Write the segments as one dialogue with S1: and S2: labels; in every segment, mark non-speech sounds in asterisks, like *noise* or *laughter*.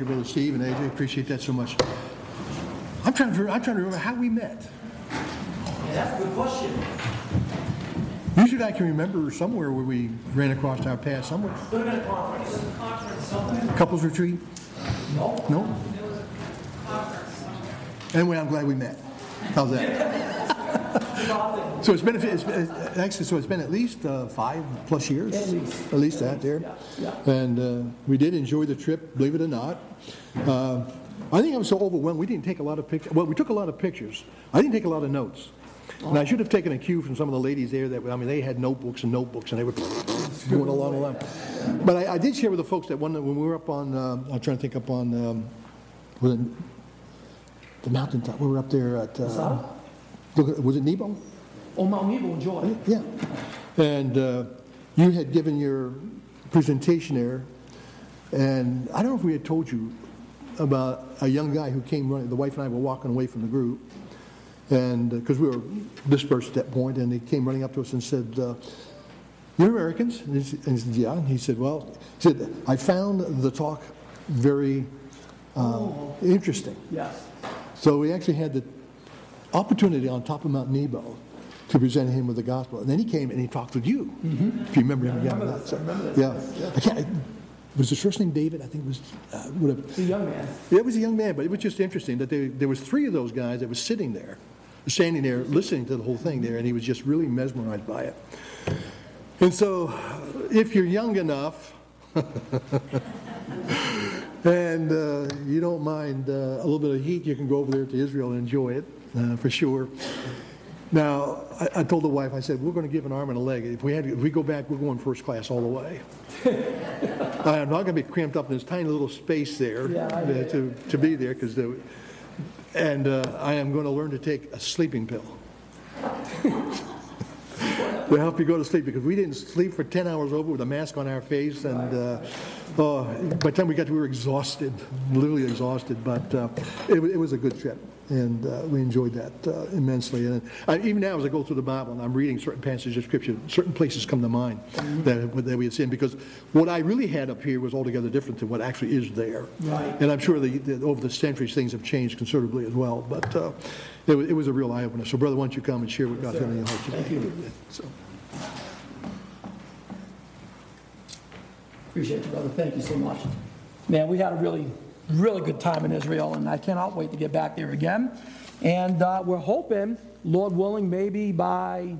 S1: Your brother Steve and AJ, appreciate that so much. I'm trying to, I'm trying to remember how we met.
S2: Yeah, that's a good question.
S1: Usually I can remember somewhere where we ran across our path somewhere.
S2: Could have been a conference. Conference somewhere.
S1: Couples retreat?
S2: No.
S1: No? Anyway, I'm glad we met. How's that? *laughs* So it's been, it's been- actually, so it's been at least uh, five plus years?
S2: At least.
S1: At least that there.
S2: Yeah,
S1: And uh, we did enjoy the trip, believe it or not. Uh, I think I was so overwhelmed, we didn't take a lot of pictures. Well, we took a lot of pictures. I didn't take a lot of notes. And I should have taken a cue from some of the ladies there that, I mean, they had notebooks and notebooks, and they were *laughs* going along the line. But I, I did share with the folks that one, when we were up on, uh, I'm trying to think up on, um, was it the mountaintop, we were up there at, uh,
S2: Masada?
S1: Look, was it Nebo?
S2: Oh, Mount Nebo in Jordan.
S1: Yeah. And uh, you had given your presentation there, and I don't know if we had told you about a young guy who came running, the wife and I were walking away from the group, and, because we were dispersed at that point, and he came running up to us and said, uh, you're Americans? And he said- and he said, yeah. And he said, well, he said, I found the talk very uh, interesting.
S2: Yes.
S1: So we actually had the opportunity on top of Mount Nebo to present him with the gospel. And then he came and he talked with you, if you remember him. Yeah,
S2: remember
S1: that, so-
S2: I remember this,
S1: Yeah. I can't, was his first name David? I think it was, uh, whatever.
S2: A young man.
S1: Yeah, It was a young man, but it was just interesting that there, there was three of those guys that was sitting there, standing there, listening to the whole thing there, and he was just really mesmerized by it. And so, if you're young enough, *laughs* and uh, you don't mind uh, a little bit of heat, you can go over there to Israel and enjoy it, uh, for sure. Now, I, I told the wife, I said, we're going to give an arm and a leg. If we had, if we go back, we're going first class all the way. *laughs* I am not going to be cramped up in this tiny little space there
S2: Yeah,
S1: uh, to, to be there, because, and uh, I am going to learn to take a sleeping pill. *laughs* To help you go to sleep, because we didn't sleep for 10 hours over with a mask on our face, and uh, oh, by the time we got to, we were exhausted, literally exhausted, but uh, it, it was a good trip, and uh, we enjoyed that uh, immensely. And I, even now, as I go through the Bible and I'm reading certain passages of Scripture, certain places come to mind that, that we had seen, because what I really had up here was altogether different than what actually is there.
S2: Right.
S1: And I'm sure the, over the centuries, things have changed considerably as well, but uh, it, wa- it was a real eye-opener. So, brother, why don't you come and share what God's done in your heart today?
S2: Thank you.
S1: So.
S2: Appreciate you, brother. Thank you so much. Man, we had a really, really good time in Israel, and I cannot wait to get back there again. And uh, we're hoping, Lord willing, maybe by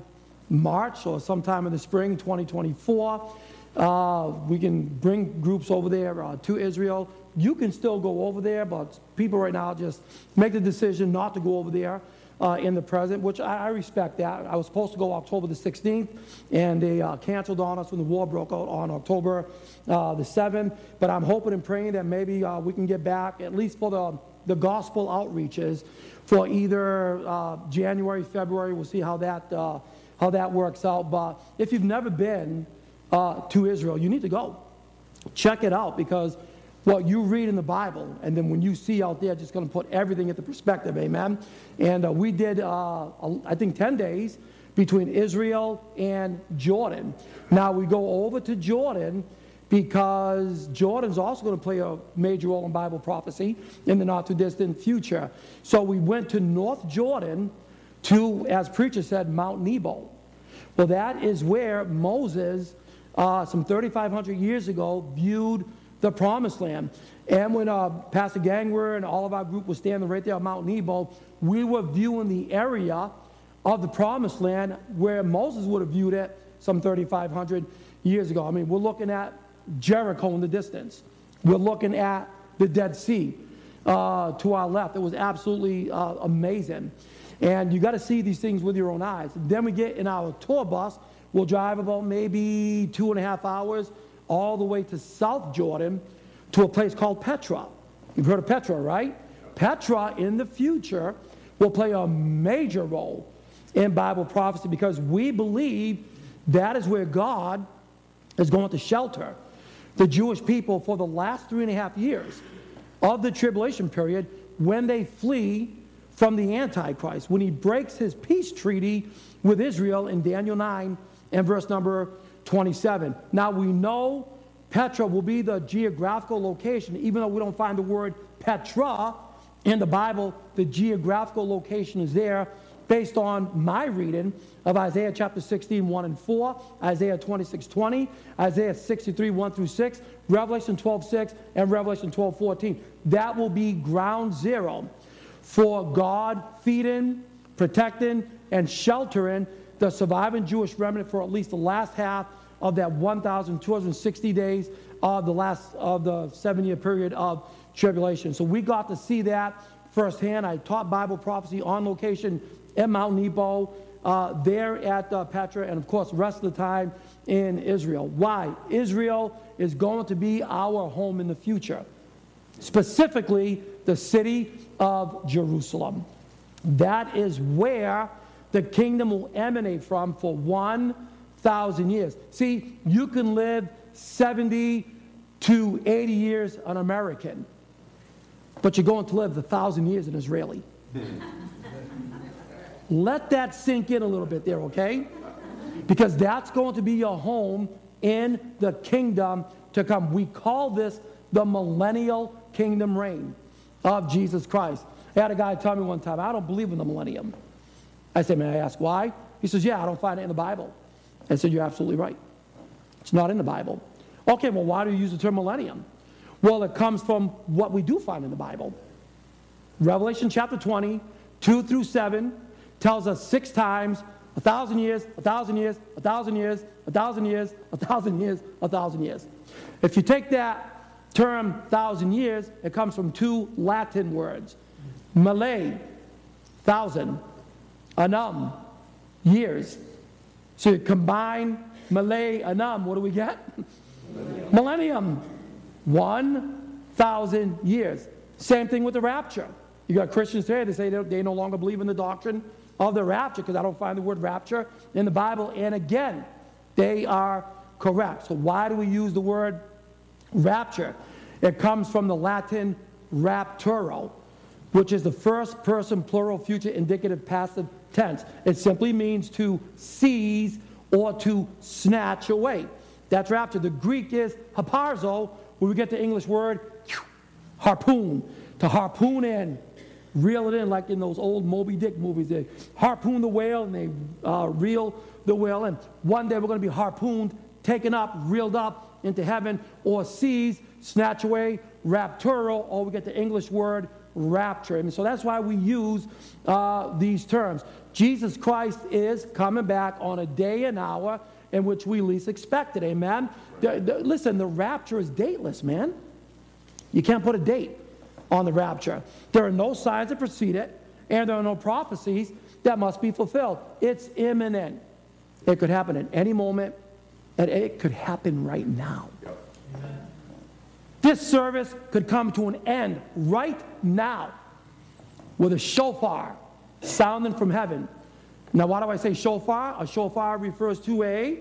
S2: March or sometime in the spring 2024, uh, we can bring groups over there uh, to Israel. You can still go over there, but people right now just make the decision not to go over there uh, in the present, which I, I respect that. I was supposed to go October the 16th, and they uh, canceled on us when the war broke out on October uh, the 7th. But I'm hoping and praying that maybe uh, we can get back, at least for the, the gospel outreaches, for either uh, January, February. We'll see how that, uh, how that works out. But if you've never been to Israel, you need to go check it out because what you read in the Bible and then when you see out there, just going to put everything into perspective, amen. And uh, we did, uh, I think, 10 days between Israel and Jordan. Now we go over to Jordan because Jordan's also going to play a major role in Bible prophecy in the not too distant future. So we went to North Jordan to, as preacher said, Mount Nebo. Well, that is where Moses, uh, some 3,500 years ago, viewed the promised land. And when uh, Pastor Gangwer and all of our group was standing right there on Mount Nebo, we were viewing the area of the promised land where Moses would have viewed it some 3,500 years ago. I mean, we're looking at Jericho in the distance. We're looking at the Dead Sea uh, to our left. It was absolutely uh, amazing. And you got to see these things with your own eyes. Then we get in our tour bus. We'll drive about maybe two and a half hours all the way to South Jordan to a place called Petra. You've heard of Petra, right? Petra in the future will play a major role in Bible prophecy because we believe that is where God is going to shelter the Jewish people for the last three and a half years of the tribulation period when they flee from the Antichrist, when he breaks his peace treaty with Israel in Daniel 9 and verse number 27. Now we know Petra will be the geographical location, even though we don't find the word Petra in the Bible, the geographical location is there based on my reading of Isaiah chapter 16, 1 and 4, Isaiah 26, 20, Isaiah 63, 1 through 6, Revelation 12, 6, and Revelation 12, 14. That will be ground zero for God feeding, protecting, and sheltering the surviving Jewish remnant for at least the last half of that 1,260 days of the last of the seven-year period of tribulation. So we got to see that firsthand. I taught Bible prophecy on location at Mount Nebo, uh, there at uh, Petra, and of course, rest of the time in Israel. Why? Israel is going to be our home in the future, specifically the city of Jerusalem. That is where the kingdom will emanate from for 1,000 years. See, you can live 70 to 80 years an American, but you're going to live the 1,000 years an Israeli. *laughs* Let that sink in a little bit there, okay? Because that's going to be your home in the kingdom to come. We call this the millennial kingdom reign of Jesus Christ. I had a guy tell me one time, I don't believe in the millennium. I said, May I ask why? He says, Yeah, I don't find it in the Bible. I said, You're absolutely right. It's not in the Bible. Okay, well, why do you use the term millennium? Well, it comes from what we do find in the Bible. Revelation chapter 20, 2 through 7, tells us six times a thousand years, a thousand years, a thousand years, a thousand years, a thousand years, a thousand years. If you take that term thousand years, it comes from two Latin words. Malay, thousand, annum, years. So you combine Malay, anum, what do we get? Millennium. One thousand years. Same thing with the rapture. You got Christians today, they say they no longer believe in the doctrine of the rapture because I don't find the word rapture in the Bible. And again, they are correct. So why do we use the word rapture? It comes from the Latin rapturo, which is the first person plural future indicative passive tense. It simply means to seize or to snatch away. That's rapture. The Greek is harpazo, where we get the English word harpoon, to harpoon in, reel it in like in those old Moby Dick movies. They harpoon the whale and they uh, reel the whale in. One day we're going to be harpooned, taken up, reeled up into heaven, or seized, snatch away, rapturo, or we get the English word rapture. And so that's why we use uh, these terms. Jesus Christ is coming back on a day and hour in which we least expect it. Amen? The, the, listen, the rapture is dateless, man. You can't put a date on the rapture. There are no signs that precede it, and there are no prophecies that must be fulfilled. It's imminent. It could happen at any moment, and it could happen right now. This service could come to an end right now with a shofar sounding from heaven. Now, why do I say shofar? A shofar refers to a.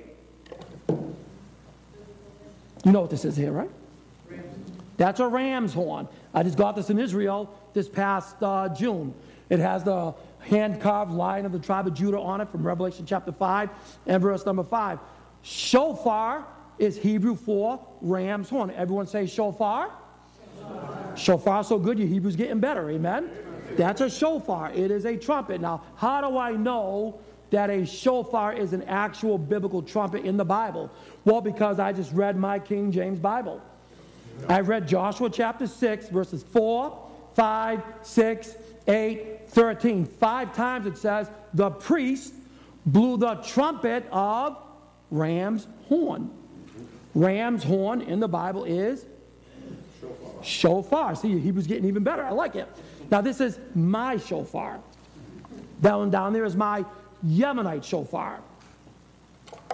S2: You know what this is here, right? That's a ram's horn. I just got this in Israel this past uh, June. It has the hand carved lion of the tribe of Judah on it from Revelation chapter 5 and verse number 5. Shofar is Hebrew for ram's horn. Everyone say shofar? Shofar, shofar so good, your Hebrew's getting better. Amen? That's a shofar. It is a trumpet. Now, how do I know that a shofar is an actual biblical trumpet in the Bible? Well, because I just read my King James Bible. I read Joshua chapter 6, verses 4, 5, 6, 8, 13. Five times it says, the priest blew the trumpet of ram's horn. Ram's horn in the Bible is shofar. See, he was getting even better. I like it. Now, this is my shofar. Down, down there is my Yemenite shofar.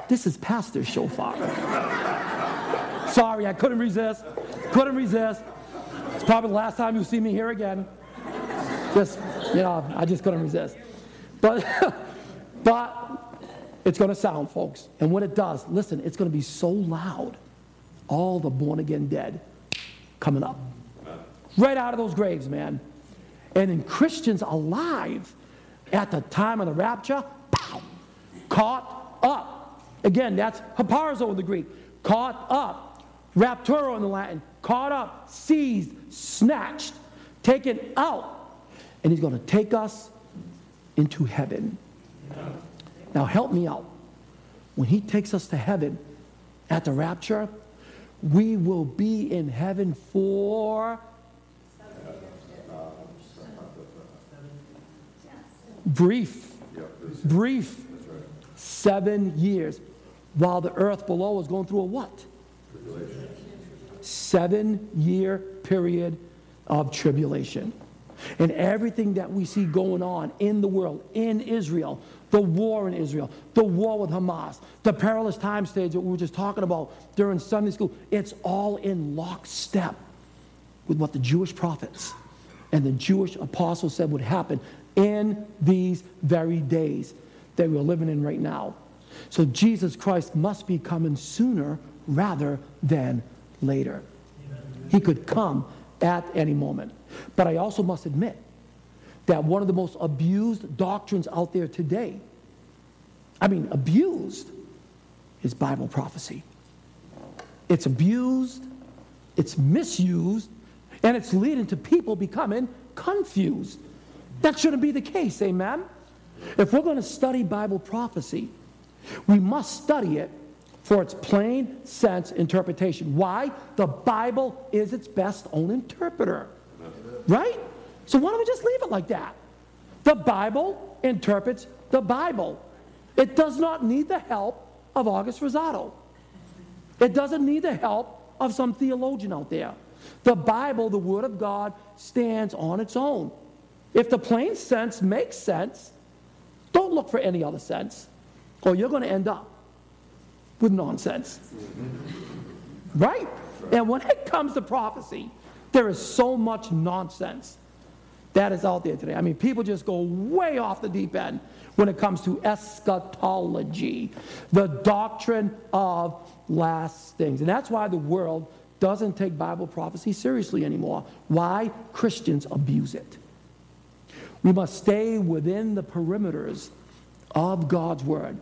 S2: This is Pastor's shofar. *laughs* Sorry, I couldn't resist. Couldn't resist. It's probably the last time you'll see me here again. Just, you know, I just couldn't resist. But, *laughs* but it's going to sound, folks. And when it does, listen, it's going to be so loud. All the born again dead coming up. Right out of those graves, man. And in Christians alive at the time of the rapture, pow, caught up. Again, that's harpazo in the Greek. Caught up rapturo in the Latin, caught up, seized, snatched, taken out. And he's going to take us into heaven. Now, help me out. When he takes us to heaven at the rapture, we will be in heaven for brief, brief, seven years, while the earth below was going through a what? Seven year period of tribulation. And everything that we see going on in the world, in Israel, the war in Israel, the war with Hamas, the perilous time stage that we were just talking about during Sunday school, it's all in lockstep with what the Jewish prophets and the Jewish apostles said would happen in these very days that we're living in right now. So Jesus Christ must be coming sooner rather than later. He could come at any moment. But I also must admit that one of the most abused doctrines out there today, I mean, abused, is Bible prophecy. It's abused, it's misused, and it's leading to people becoming confused. That shouldn't be the case, amen? If we're going to study Bible prophecy, we must study it for its plain sense interpretation. Why? The Bible is its best own interpreter. Right? So why don't we just leave it like that? The Bible interprets the Bible. It does not need the help of August Rosado. It doesn't need the help of some theologian out there. The Bible, the Word of God, stands on its own. If the plain sense makes sense, don't look for any other sense, or you're going to end up with nonsense. Mm-hmm. Right? And when it comes to prophecy, there is so much nonsense that is out there today. I mean, people just go way off the deep end when it comes to eschatology, the doctrine of last things. And that's why the world doesn't take Bible prophecy seriously anymore. Why? Christians abuse it. We must stay within the perimeters of God's Word.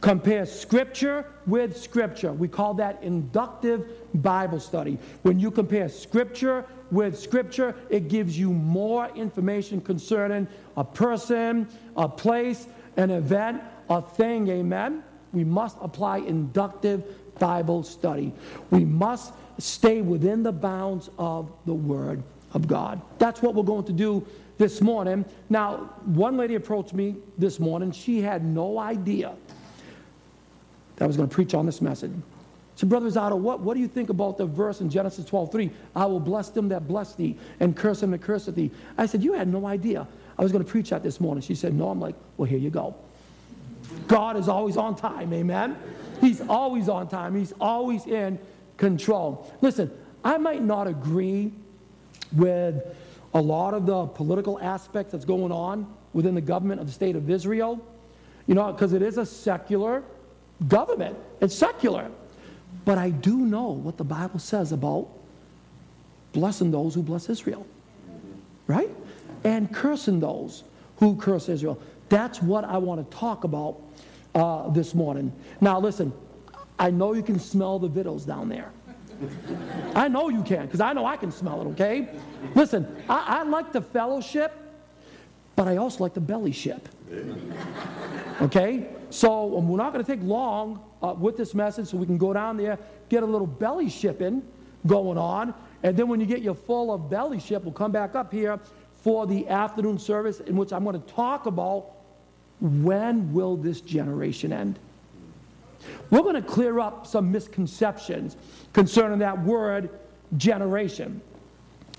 S2: Compare Scripture with Scripture. We call that inductive Bible study. When you compare Scripture with Scripture, it gives you more information concerning a person, a place, an event, a thing. Amen? We must apply inductive Bible study. We must stay within the bounds of the Word of God. That's what we're going to do this morning. Now, one lady approached me this morning. She had no idea that I was going to preach on this message. So, Brother Rosado, what, what do you think about the verse in Genesis 12 3? I will bless them that bless thee and curse them that curse thee. I said, You had no idea I was going to preach that this morning. She said, No. I'm like, Well, here you go. God is always on time, amen? He's always on time, He's always in control. Listen, I might not agree with a lot of the political aspects that's going on within the government of the state of Israel, you know, because it is a secular government. It's secular. But I do know what the Bible says about blessing those who bless Israel. Right? And cursing those who curse Israel. That's what I want to talk about uh, this morning. Now, listen, I know you can smell the victuals down there. I know you can, because I know I can smell it, okay? Listen, I, I like the fellowship, but I also like the belly ship. Okay? So um, we're not going to take long uh, with this message, so we can go down there, get a little belly shipping going on, and then when you get your full of belly ship, we'll come back up here for the afternoon service in which I'm going to talk about when will this generation end. We're going to clear up some misconceptions concerning that word generation.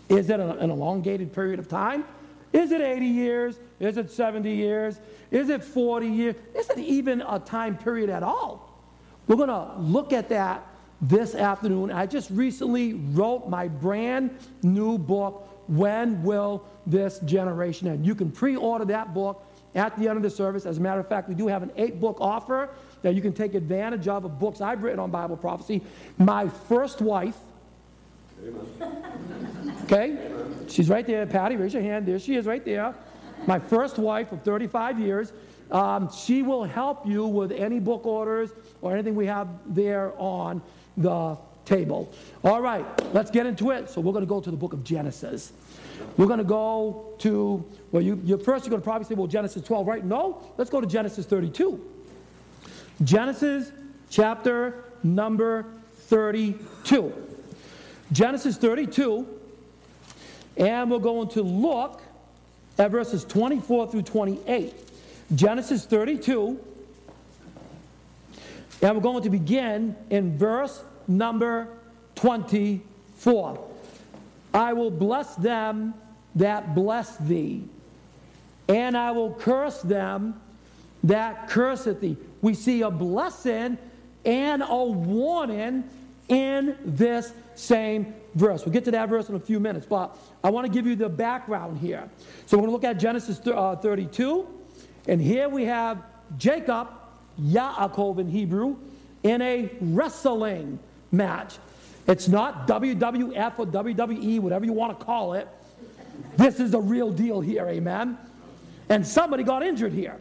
S2: Is it an elongated period of time? Is it 80 years? Is it 70 years? Is it 40 years? Is it even a time period at all? We're going to look at that this afternoon. I just recently wrote my brand new book, When Will This Generation End? You can pre order that book at the end of the service. As a matter of fact, we do have an eight book offer that you can take advantage of of books I've written on Bible prophecy. My first wife. Okay? She's right there. Patty, raise your hand. There she is right there my first wife of 35 years. Um, she will help you with any book orders or anything we have there on the table. All right, let's get into it. So we're going to go to the book of Genesis. We're going to go to, well, you, you first you're going to probably say, well, Genesis 12, right? No, let's go to Genesis 32. Genesis chapter number 32. Genesis 32, and we're going to look at verses 24 through 28. Genesis 32, and we're going to begin in verse number 24. I will bless them that bless thee, and I will curse them that curseth thee. We see a blessing and a warning in this same verse. We'll get to that verse in a few minutes, but I want to give you the background here. So we're going to look at Genesis uh, 32, and here we have Jacob, Yaakov in Hebrew, in a wrestling match. It's not WWF or WWE, whatever you want to call it. This is the real deal here, amen? And somebody got injured here.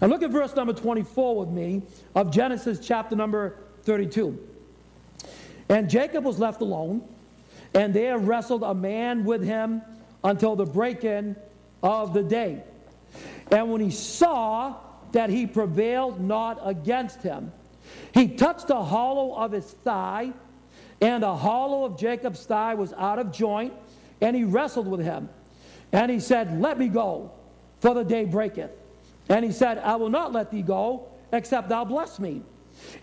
S2: Now look at verse number 24 with me of Genesis chapter number 32. And Jacob was left alone, and there wrestled a man with him until the break in of the day. And when he saw that he prevailed not against him, he touched the hollow of his thigh, and the hollow of Jacob's thigh was out of joint, and he wrestled with him. And he said, Let me go, for the day breaketh. And he said, I will not let thee go, except thou bless me.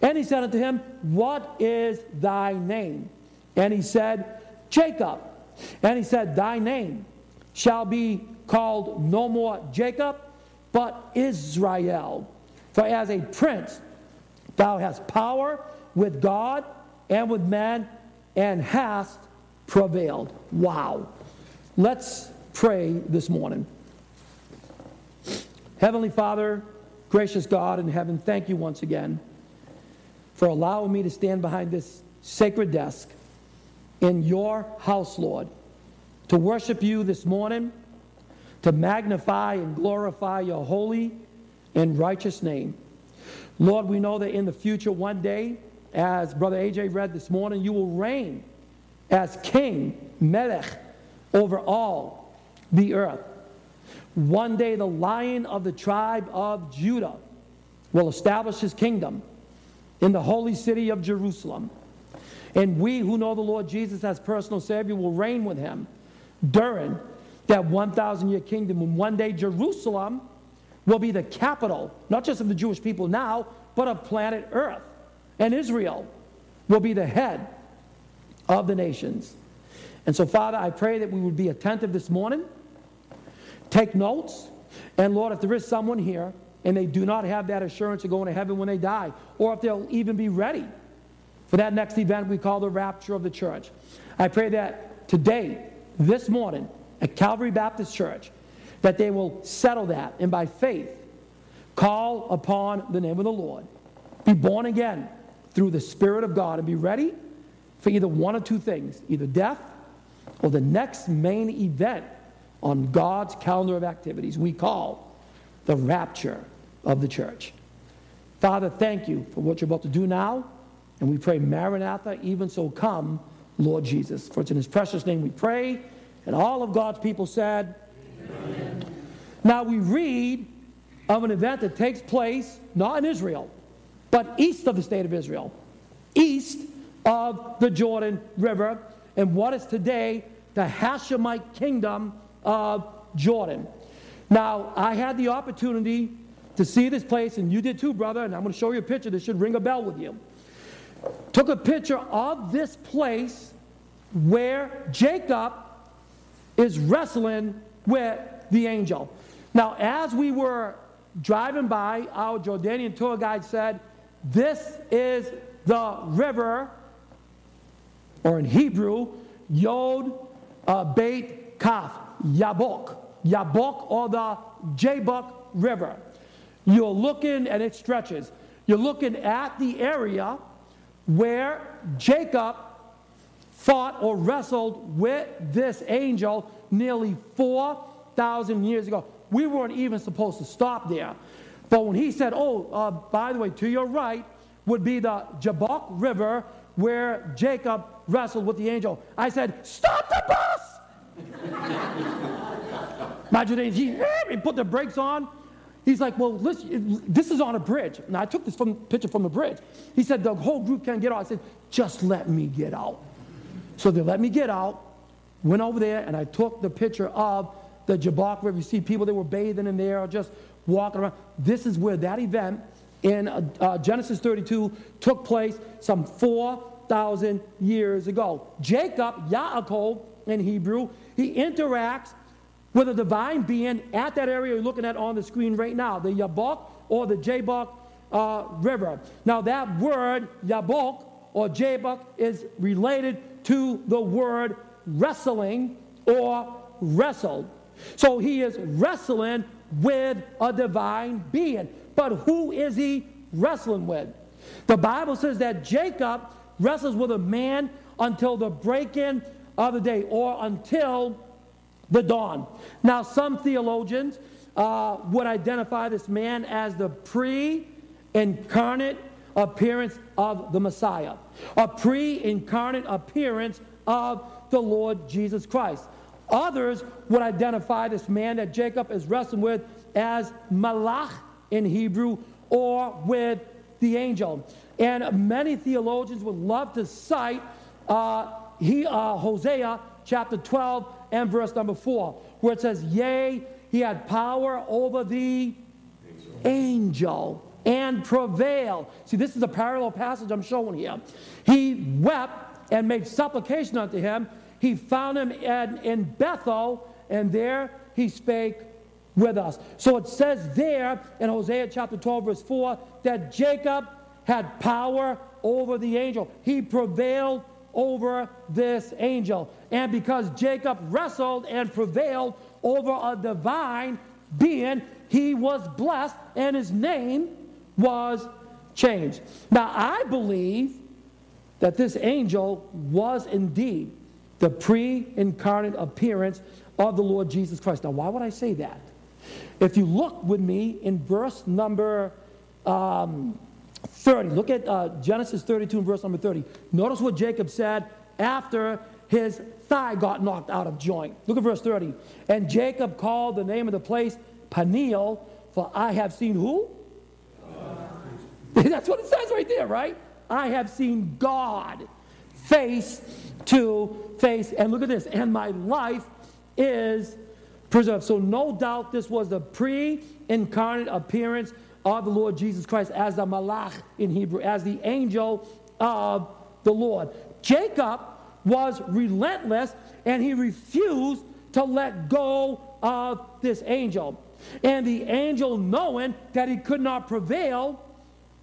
S2: And he said unto him, What is thy name? And he said, Jacob. And he said, Thy name shall be called no more Jacob, but Israel. For as a prince thou hast power with God and with men, and hast prevailed. Wow. Let's pray this morning. Heavenly Father, gracious God in heaven, thank you once again for allowing me to stand behind this sacred desk in your house, Lord, to worship you this morning, to magnify and glorify your holy and righteous name. Lord, we know that in the future, one day, as Brother AJ read this morning, you will reign as King, Melech, over all the earth. One day, the lion of the tribe of Judah will establish his kingdom in the holy city of Jerusalem. And we who know the Lord Jesus as personal Savior will reign with him during that 1,000 year kingdom. And one day, Jerusalem will be the capital, not just of the Jewish people now, but of planet Earth. And Israel will be the head of the nations. And so, Father, I pray that we would be attentive this morning, take notes, and Lord, if there is someone here and they do not have that assurance of going to heaven when they die, or if they'll even be ready for that next event we call the rapture of the church. I pray that today, this morning, at Calvary Baptist Church, that they will settle that and by faith call upon the name of the Lord, be born again through the Spirit of God, and be ready for either one or two things either death or the next main event on God's calendar of activities we call the rapture of the church. Father, thank you for what you're about to do now. And we pray, Maranatha, even so come, Lord Jesus. For it's in his precious name we pray. And all of God's people said, Amen. Now we read of an event that takes place not in Israel, but east of the state of Israel, east of the Jordan River, and what is today the Hashemite kingdom of Jordan. Now, I had the opportunity to see this place, and you did too, brother, and I'm going to show you a picture that should ring a bell with you. Took a picture of this place where Jacob is wrestling with the angel. Now, as we were driving by, our Jordanian tour guide said, This is the river, or in Hebrew, Yod uh, Beit Kaf, Yabok. Yabok, or the Jabbok River. You're looking, and it stretches, you're looking at the area where Jacob fought or wrestled with this angel nearly 4,000 years ago. We weren't even supposed to stop there. But when he said, Oh, uh, by the way, to your right would be the Jabbok River, where Jacob wrestled with the angel. I said, Stop the bus! *laughs* Imagine he, he put the brakes on. He's like, well, listen, this is on a bridge. Now, I took this from, picture from the bridge. He said, the whole group can't get out. I said, just let me get out. So they let me get out, went over there, and I took the picture of the Jabbok River. You see people that were bathing in there or just walking around. This is where that event in uh, uh Genesis 32 took place some 4,000 years ago. Jacob, Yaakov in Hebrew, he interacts with a divine being at that area you're looking at on the screen right now, the Yabok or the Jabbok uh, River. Now, that word, Yabok or Jabbok, is related to the word wrestling or wrestled. So he is wrestling with a divine being. But who is he wrestling with? The Bible says that Jacob wrestles with a man until the breaking of the day or until the dawn. Now, some theologians uh, would identify this man as the pre incarnate appearance of the Messiah, a pre incarnate appearance of the Lord Jesus Christ. Others would identify this man that Jacob is wrestling with as Malach in Hebrew or with the angel. And many theologians would love to cite uh, he, uh, Hosea chapter 12 and verse number 4, where it says, Yea, he had power over the angel, angel and prevail. See, this is a parallel passage I'm showing here. He wept and made supplication unto him. He found him in Bethel, and there he spake with us. So it says there in Hosea chapter 12, verse 4, that Jacob had power over the angel. He prevailed over this angel. And because Jacob wrestled and prevailed over a divine being, he was blessed and his name was changed. Now, I believe that this angel was indeed the pre incarnate appearance of the Lord Jesus Christ. Now, why would I say that? If you look with me in verse number um, 30. Look at uh, Genesis 32 and verse number 30. Notice what Jacob said after his thigh got knocked out of joint. Look at verse 30. And Jacob called the name of the place Peniel, for I have seen who? *laughs* That's what it says right there, right? I have seen God face to face. And look at this. And my life is preserved. So, no doubt, this was the pre incarnate appearance of the Lord Jesus Christ as the Malach in Hebrew, as the angel of the Lord. Jacob was relentless and he refused to let go of this angel. And the angel, knowing that he could not prevail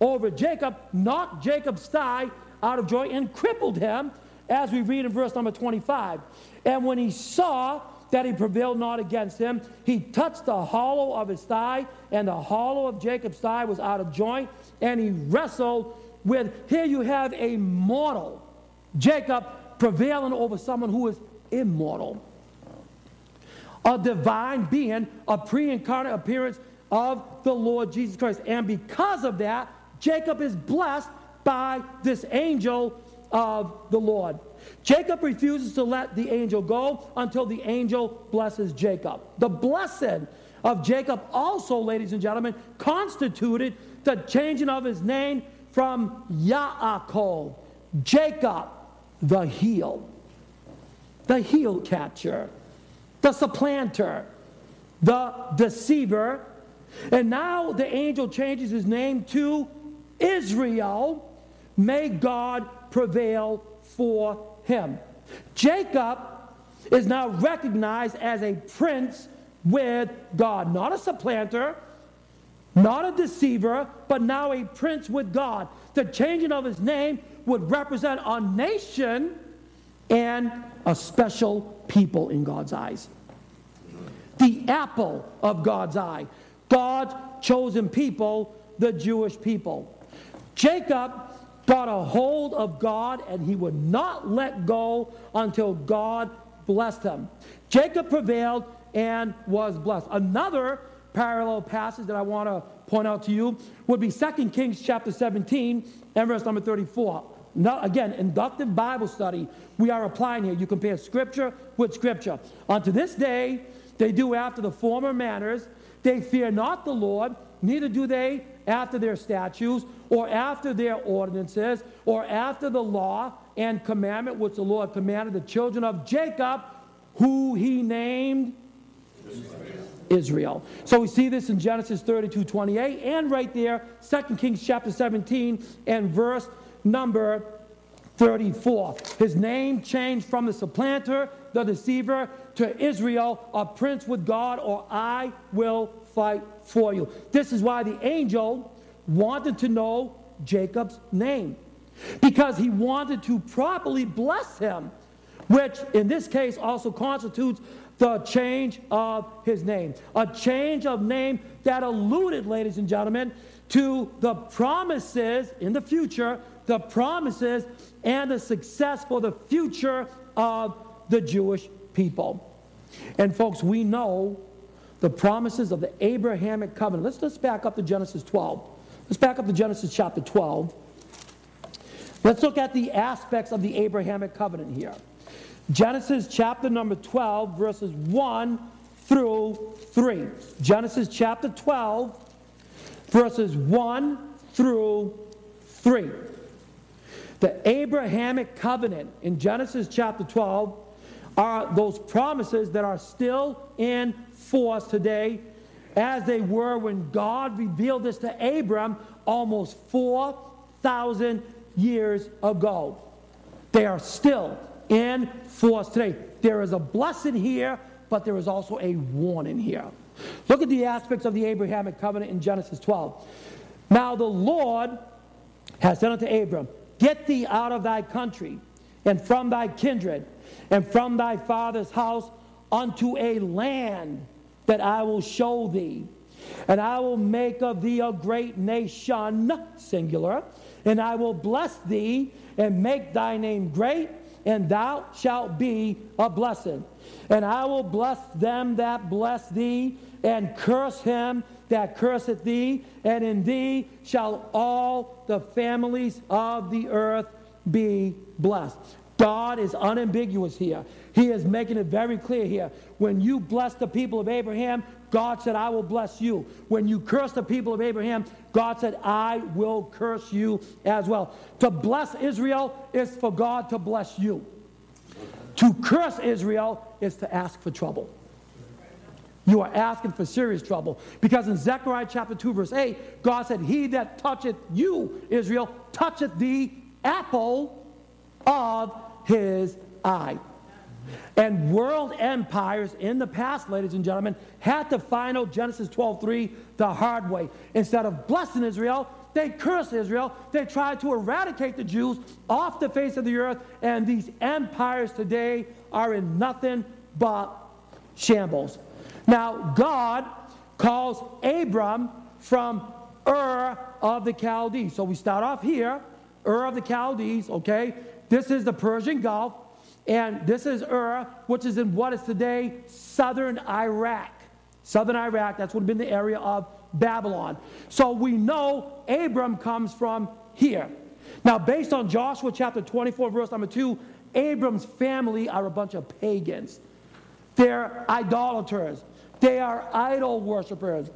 S2: over Jacob, knocked Jacob's thigh out of joint and crippled him, as we read in verse number 25. And when he saw that he prevailed not against him. He touched the hollow of his thigh, and the hollow of Jacob's thigh was out of joint, and he wrestled with. Here you have a mortal, Jacob prevailing over someone who is immortal. A divine being, a pre incarnate appearance of the Lord Jesus Christ. And because of that, Jacob is blessed by this angel of the Lord. Jacob refuses to let the angel go until the angel blesses Jacob. The blessing of Jacob also, ladies and gentlemen, constituted the changing of his name from Yaakov, Jacob, the heel, the heel catcher, the supplanter, the deceiver. And now the angel changes his name to Israel. May God prevail for him. Jacob is now recognized as a prince with God, not a supplanter, not a deceiver, but now a prince with God. The changing of his name would represent a nation and a special people in God's eyes. The apple of God's eye. God's chosen people, the Jewish people. Jacob got a hold of God and he would not let go until God blessed him. Jacob prevailed and was blessed. Another parallel passage that I want to point out to you would be 2 Kings chapter 17 and verse number 34. Now, again, inductive Bible study, we are applying here. You compare scripture with scripture. Unto this day, they do after the former manners. They fear not the Lord, neither do they after their statutes, or after their ordinances, or after the law and commandment which the Lord commanded the children of Jacob, who he named Israel. So we see this in Genesis 32 28, and right there, 2 Kings chapter 17 and verse number 34. His name changed from the supplanter, the deceiver, to Israel, a prince with God, or I will fight for you. This is why the angel wanted to know Jacob's name, because he wanted to properly bless him, which in this case also constitutes the change of his name. A change of name that alluded, ladies and gentlemen, to the promises in the future, the promises and the success for the future of the Jewish people. And folks, we know the promises of the Abrahamic covenant. Let's just back up to Genesis 12. Let's back up to Genesis chapter 12. Let's look at the aspects of the Abrahamic covenant here. Genesis chapter number 12, verses 1 through 3. Genesis chapter 12, verses 1 through 3. The Abrahamic covenant in Genesis chapter 12 are those promises that are still in force today as they were when God revealed this to Abram almost 4,000 years ago. They are still in force today. There is a blessing here, but there is also a warning here. Look at the aspects of the Abrahamic covenant in Genesis 12. Now the Lord has said unto Abram, Get thee out of thy country, and from thy kindred, and from thy father's house, unto a land that I will show thee. And I will make of thee a great nation, singular, and I will bless thee and make thy name great, and thou shalt be a blessing. And I will bless them that bless thee, and curse him that curseth thee, and in thee shall all the families of the earth be blessed. God is unambiguous here. He is making it very clear here. When you bless the people of Abraham, God said, I will bless you. When you curse the people of Abraham, God said, I will curse you as well. To bless Israel is for God to bless you. To curse Israel is to ask for trouble. You are asking for serious trouble. Because in Zechariah chapter 2, verse 8, God said, He that toucheth you, Israel, toucheth the apple of his eye. And world empires in the past, ladies and gentlemen, had to find out Genesis 12:3 the hard way. Instead of blessing Israel, they cursed Israel. They tried to eradicate the Jews off the face of the earth, and these empires today are in nothing but shambles. Now, God calls Abram from Ur of the Chaldees. So we start off here, Ur of the Chaldees, okay? This is the Persian Gulf, and this is Ur, which is in what is today southern Iraq. Southern Iraq, that's what would have been the area of Babylon. So we know Abram comes from here. Now, based on Joshua chapter 24, verse number 2, Abram's family are a bunch of pagans. They're idolaters. They are idol worshippers.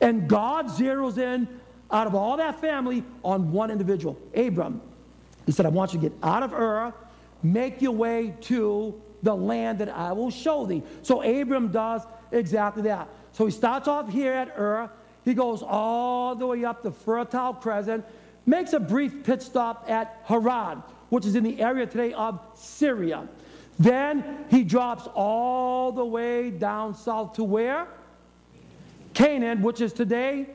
S2: And God zeroes in out of all that family on one individual, Abram. He said, I want you to get out of Ur, make your way to the land that I will show thee. So Abram does exactly that. So he starts off here at Ur. He goes all the way up the Fertile Crescent, makes a brief pit stop at Haran, which is in the area today of Syria. Then he drops all the way down south to where? Canaan, which is today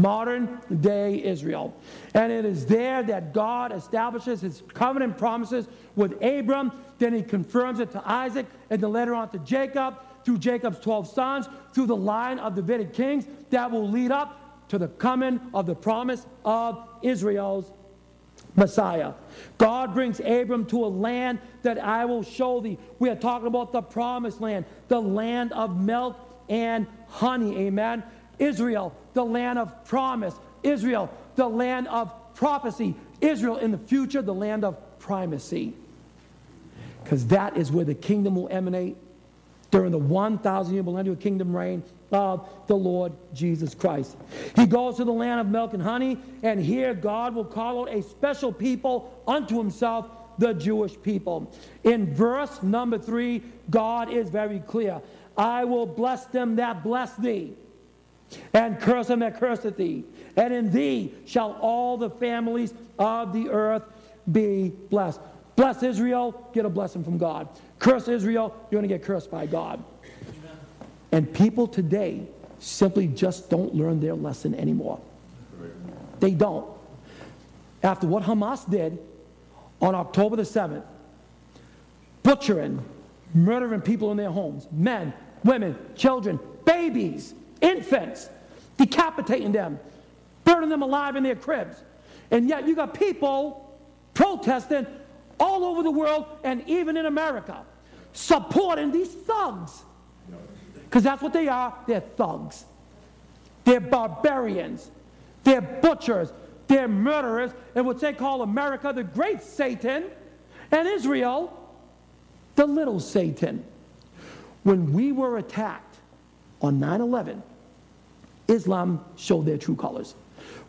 S2: modern day Israel. And it is there that God establishes his covenant promises with Abram. Then he confirms it to Isaac, and then later on to Jacob, through Jacob's 12 sons, through the line of Davidic kings that will lead up to the coming of the promise of Israel's Messiah. God brings Abram to a land that I will show thee. We are talking about the promised land, the land of milk and honey. Amen. Israel, the land of promise. Israel, the land of prophecy. Israel in the future the land of primacy. Because that is where the kingdom will emanate during the 1,000 year millennial kingdom reign of the Lord Jesus Christ. He goes to the land of milk and honey, and here God will call out a special people unto himself, the Jewish people. In verse number three, God is very clear I will bless them that bless thee, and curse them that curseth thee. And in thee shall all the families of the earth be blessed. Bless Israel, get a blessing from God. Curse Israel, you're going to get cursed by God. Amen. And people today simply just don't learn their lesson anymore. They don't. After what Hamas did on October the 7th, butchering, murdering people in their homes, men, women, children, babies, infants, decapitating them, burning them alive in their cribs. And yet you got people protesting all over the world and even in America supporting these thugs. Because that's what they are. They're thugs. They're barbarians. They're butchers. They're murderers. And what they call America the great Satan and Israel the little Satan. When we were attacked on 9 11, Islam showed their true colors.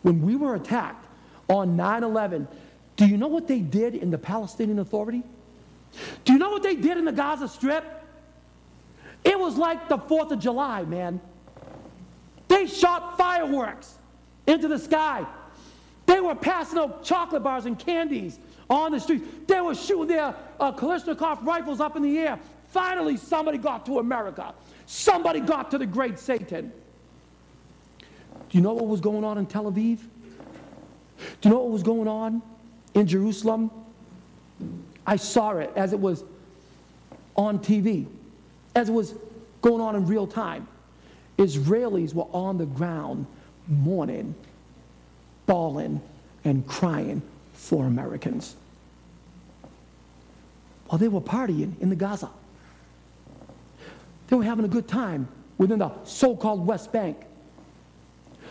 S2: When we were attacked on 9 11, do you know what they did in the Palestinian Authority? Do you know what they did in the Gaza Strip? It was like the 4th of July, man. They shot fireworks into the sky. They were passing out chocolate bars and candies on the streets. They were shooting their uh, Kalashnikov rifles up in the air. Finally, somebody got to America. Somebody got to the great Satan. Do you know what was going on in Tel Aviv? Do you know what was going on in Jerusalem. I saw it as it was on TV, as it was going on in real time. Israelis were on the ground mourning, bawling, and crying for Americans while they were partying in the Gaza. They were having a good time within the so called West Bank,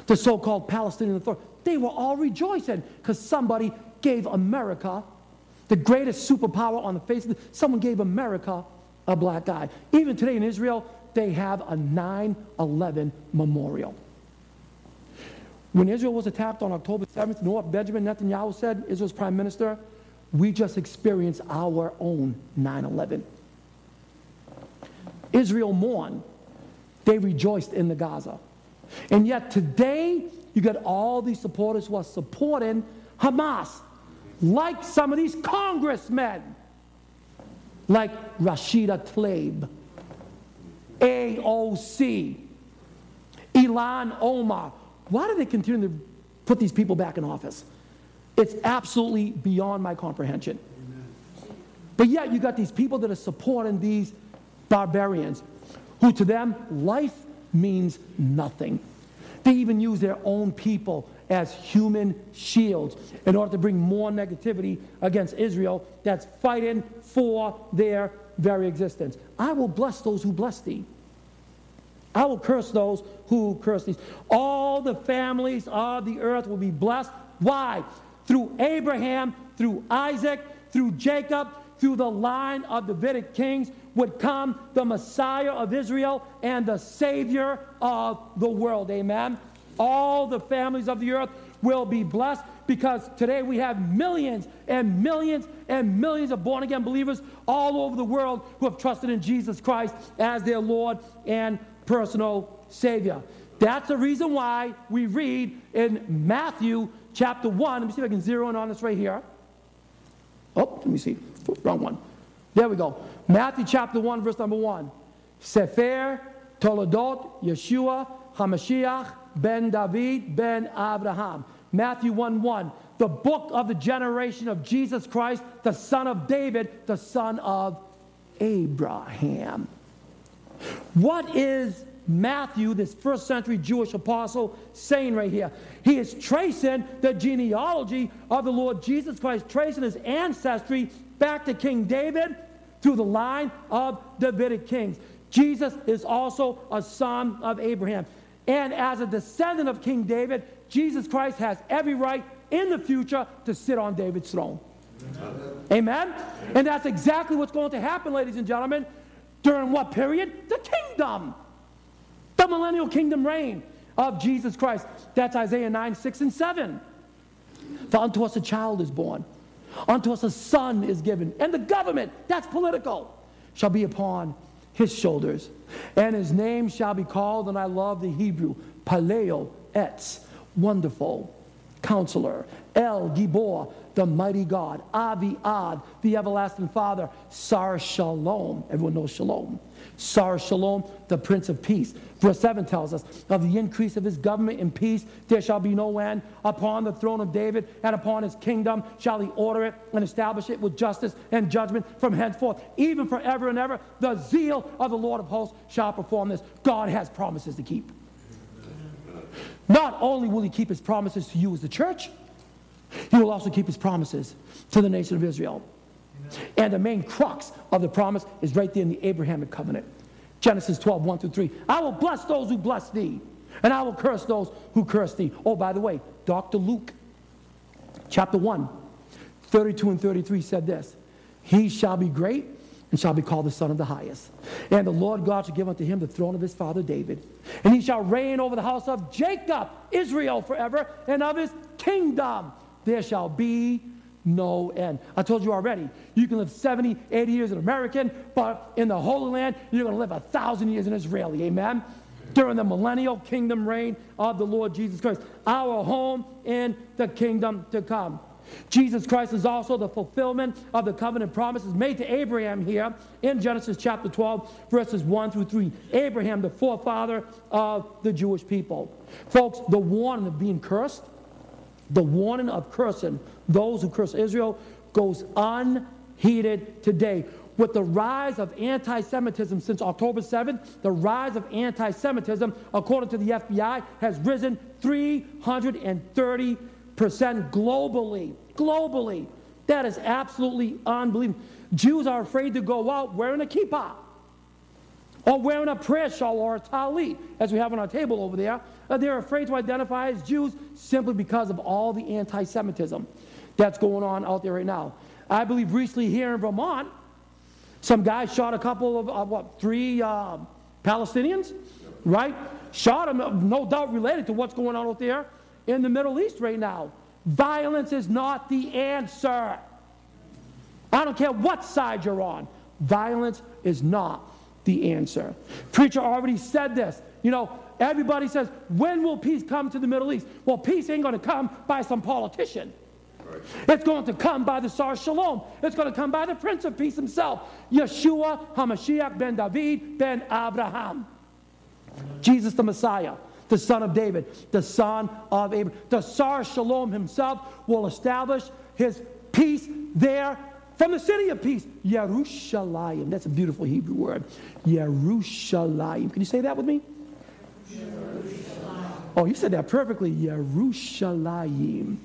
S2: the so called Palestinian Authority. They were all rejoicing because somebody gave America, the greatest superpower on the face of the, someone gave America a black guy. Even today in Israel, they have a 9-11 memorial. When Israel was attacked on October 7th, you know what Benjamin Netanyahu said, Israel's prime minister? We just experienced our own 9-11. Israel mourned. They rejoiced in the Gaza. And yet today, you got all these supporters who are supporting Hamas like some of these congressmen, like Rashida Tlaib, AOC, Ilhan Omar. Why do they continue to put these people back in office? It's absolutely beyond my comprehension. But yet, you got these people that are supporting these barbarians, who to them, life means nothing. They even use their own people as human shields in order to bring more negativity against Israel that's fighting for their very existence. I will bless those who bless thee. I will curse those who curse thee. All the families of the earth will be blessed. Why? Through Abraham, through Isaac, through Jacob, through the line of Davidic kings would come the Messiah of Israel and the Savior of the world. Amen. All the families of the earth will be blessed because today we have millions and millions and millions of born again believers all over the world who have trusted in Jesus Christ as their Lord and personal Savior. That's the reason why we read in Matthew chapter 1. Let me see if I can zero in on this right here. Oh, let me see. Wrong one. There we go. Matthew chapter 1, verse number 1. Sefer Toledot Yeshua HaMashiach ben David ben Abraham. Matthew 1 1. The book of the generation of Jesus Christ, the son of David, the son of Abraham. What is Matthew, this first century Jewish apostle, saying right here? He is tracing the genealogy of the Lord Jesus Christ, tracing his ancestry back to King David through the line of Davidic kings. Jesus is also a son of Abraham. And as a descendant of King David, Jesus Christ has every right in the future to sit on David's throne. Amen? And that's exactly what's going to happen, ladies and gentlemen. During what period? The kingdom. The millennial kingdom reign of Jesus Christ. That's Isaiah 9, 6, and 7. For unto us a child is born, unto us a son is given, and the government, that's political, shall be upon his shoulders. And his name shall be called, and I love the Hebrew, Paleo Etz, wonderful counselor, El Gibor, the mighty God, Avi Ad, the everlasting Father, Sar Shalom. Everyone knows Shalom. Sar Shalom, the Prince of Peace. Verse 7 tells us, Of the increase of his government and peace there shall be no end. Upon the throne of David and upon his kingdom shall he order it and establish it with justice and judgment from henceforth, even forever and ever. The zeal of the Lord of hosts shall perform this. God has promises to keep. Not only will he keep his promises to you as the church, he will also keep his promises to the nation of Israel. And the main crux of the promise is right there in the Abrahamic covenant. Genesis 12, 1 through 3. I will bless those who bless thee, and I will curse those who curse thee. Oh, by the way, Dr. Luke, chapter 1, 32 and 33 said this He shall be great and shall be called the Son of the Highest. And the Lord God shall give unto him the throne of his father David. And he shall reign over the house of Jacob, Israel forever, and of his kingdom there shall be no end. I told you already, you can live 70, 80 years in American, but in the Holy Land, you're going to live a thousand years in Israeli. Amen? During the millennial kingdom reign of the Lord Jesus Christ, our home in the kingdom to come. Jesus Christ is also the fulfillment of the covenant promises made to Abraham here in Genesis chapter 12, verses 1 through 3. Abraham, the forefather of the Jewish people. Folks, the warning of being cursed, the warning of cursing those who curse Israel goes unheeded today. With the rise of anti Semitism since October 7th, the rise of anti Semitism, according to the FBI, has risen 330% globally. Globally. That is absolutely unbelievable. Jews are afraid to go out wearing a kippah or wearing a prayer shawl or a talit, as we have on our table over there. They're afraid to identify as Jews simply because of all the anti Semitism that's going on out there right now. I believe recently here in Vermont, some guy shot a couple of, uh, what, three uh, Palestinians, right? Shot them, no doubt related to what's going on out there in the Middle East right now. Violence is not the answer. I don't care what side you're on. Violence is not the answer. Preacher already said this. You know, everybody says, when will peace come to the Middle East? Well, peace ain't going to come by some politician. Right. It's going to come by the Sar Shalom. It's going to come by the Prince of Peace himself, Yeshua HaMashiach ben David ben Abraham. Jesus the Messiah, the son of David, the son of Abraham. The Sar Shalom himself will establish his peace there from the city of peace, Yerushalayim. That's a beautiful Hebrew word. Yerushalayim. Can you say that with me? Oh, you said that perfectly. Yerushalayim.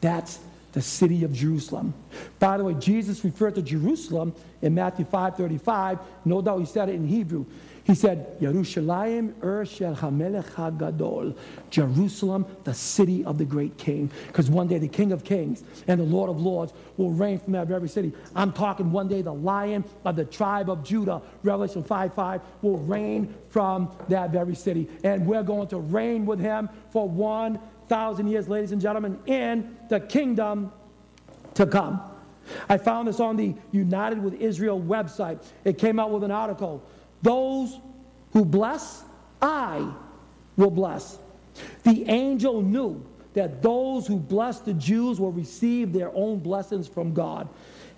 S2: That's the city of Jerusalem. By the way, Jesus referred to Jerusalem in Matthew 5:35. No doubt he said it in Hebrew. He said, Yerushalayim ur shel hamelech. Jerusalem, the city of the great king. Because one day the king of kings and the lord of lords will reign from that very city. I'm talking one day the lion of the tribe of Judah, Revelation 5 5, will reign from that very city. And we're going to reign with him for 1,000 years, ladies and gentlemen, in the kingdom to come. I found this on the United with Israel website. It came out with an article those who bless, I will bless. The angel knew that those who bless the Jews will receive their own blessings from God.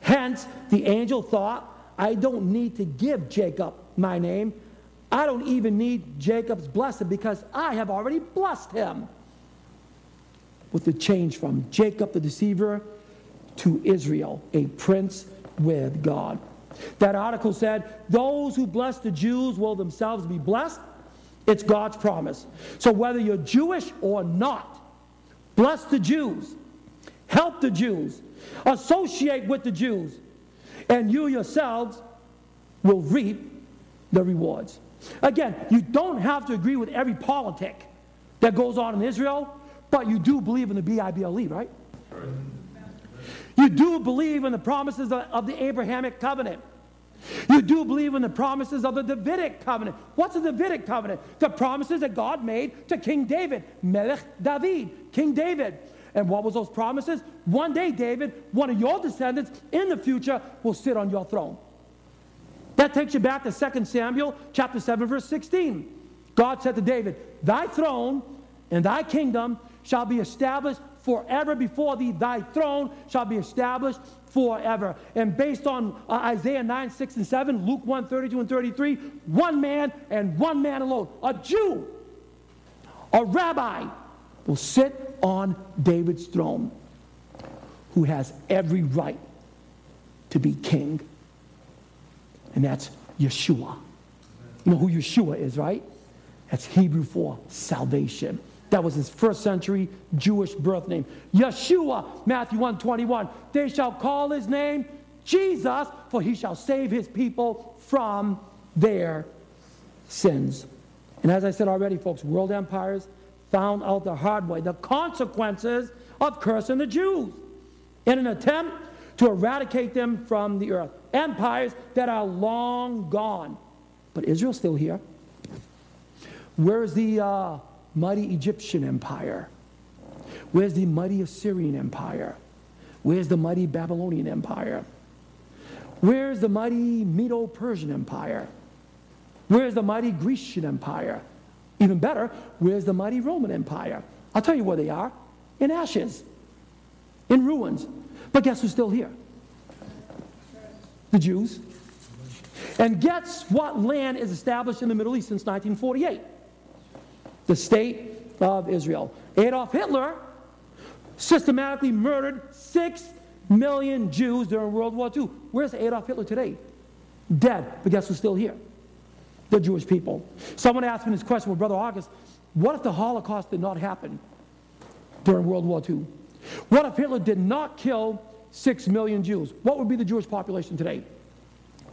S2: Hence, the angel thought, I don't need to give Jacob my name. I don't even need Jacob's blessing because I have already blessed him. With the change from Jacob the deceiver to Israel, a prince with God. That article said, Those who bless the Jews will themselves be blessed. It's God's promise. So whether you're Jewish or not, bless the Jews, help the Jews, associate with the Jews, and you yourselves will reap the rewards. Again, you don't have to agree with every politic that goes on in Israel, but you do believe in the B I B L E, right? You do believe in the promises of the Abrahamic covenant. You do believe in the promises of the Davidic covenant. What's the Davidic covenant? The promises that God made to King David, Melech David, King David. And what was those promises? One day, David, one of your descendants in the future will sit on your throne. That takes you back to 2 Samuel chapter 7, verse 16. God said to David, Thy throne and thy kingdom shall be established forever before thee. Thy throne shall be established forever. And based on uh, Isaiah 9, 6, and 7, Luke 1, 32 and 33, one man and one man alone, a Jew, a rabbi, will sit on David's throne who has every right to be king. And that's Yeshua. You know who Yeshua is, right? That's Hebrew for salvation. That was his first century Jewish birth name. Yeshua, Matthew 1 21. They shall call his name Jesus, for he shall save his people from their sins. And as I said already, folks, world empires found out the hard way the consequences of cursing the Jews in an attempt to eradicate them from the earth. Empires that are long gone. But Israel's still here. Where's the uh, mighty Egyptian empire? Where's the mighty Assyrian empire? Where's the mighty Babylonian empire? Where's the mighty Medo Persian empire? Where's the mighty Grecian empire? Even better, where's the mighty Roman empire? I'll tell you where they are in ashes, in ruins. But guess who's still here? The Jews. And guess what land is established in the Middle East since 1948? The state of Israel. Adolf Hitler systematically murdered six million Jews during World War II. Where's Adolf Hitler today? Dead, but guess who's still here? The Jewish people. Someone asked me this question, well, Brother August, what if the Holocaust did not happen during World War II? What if Hitler did not kill six million Jews? What would be the Jewish population today?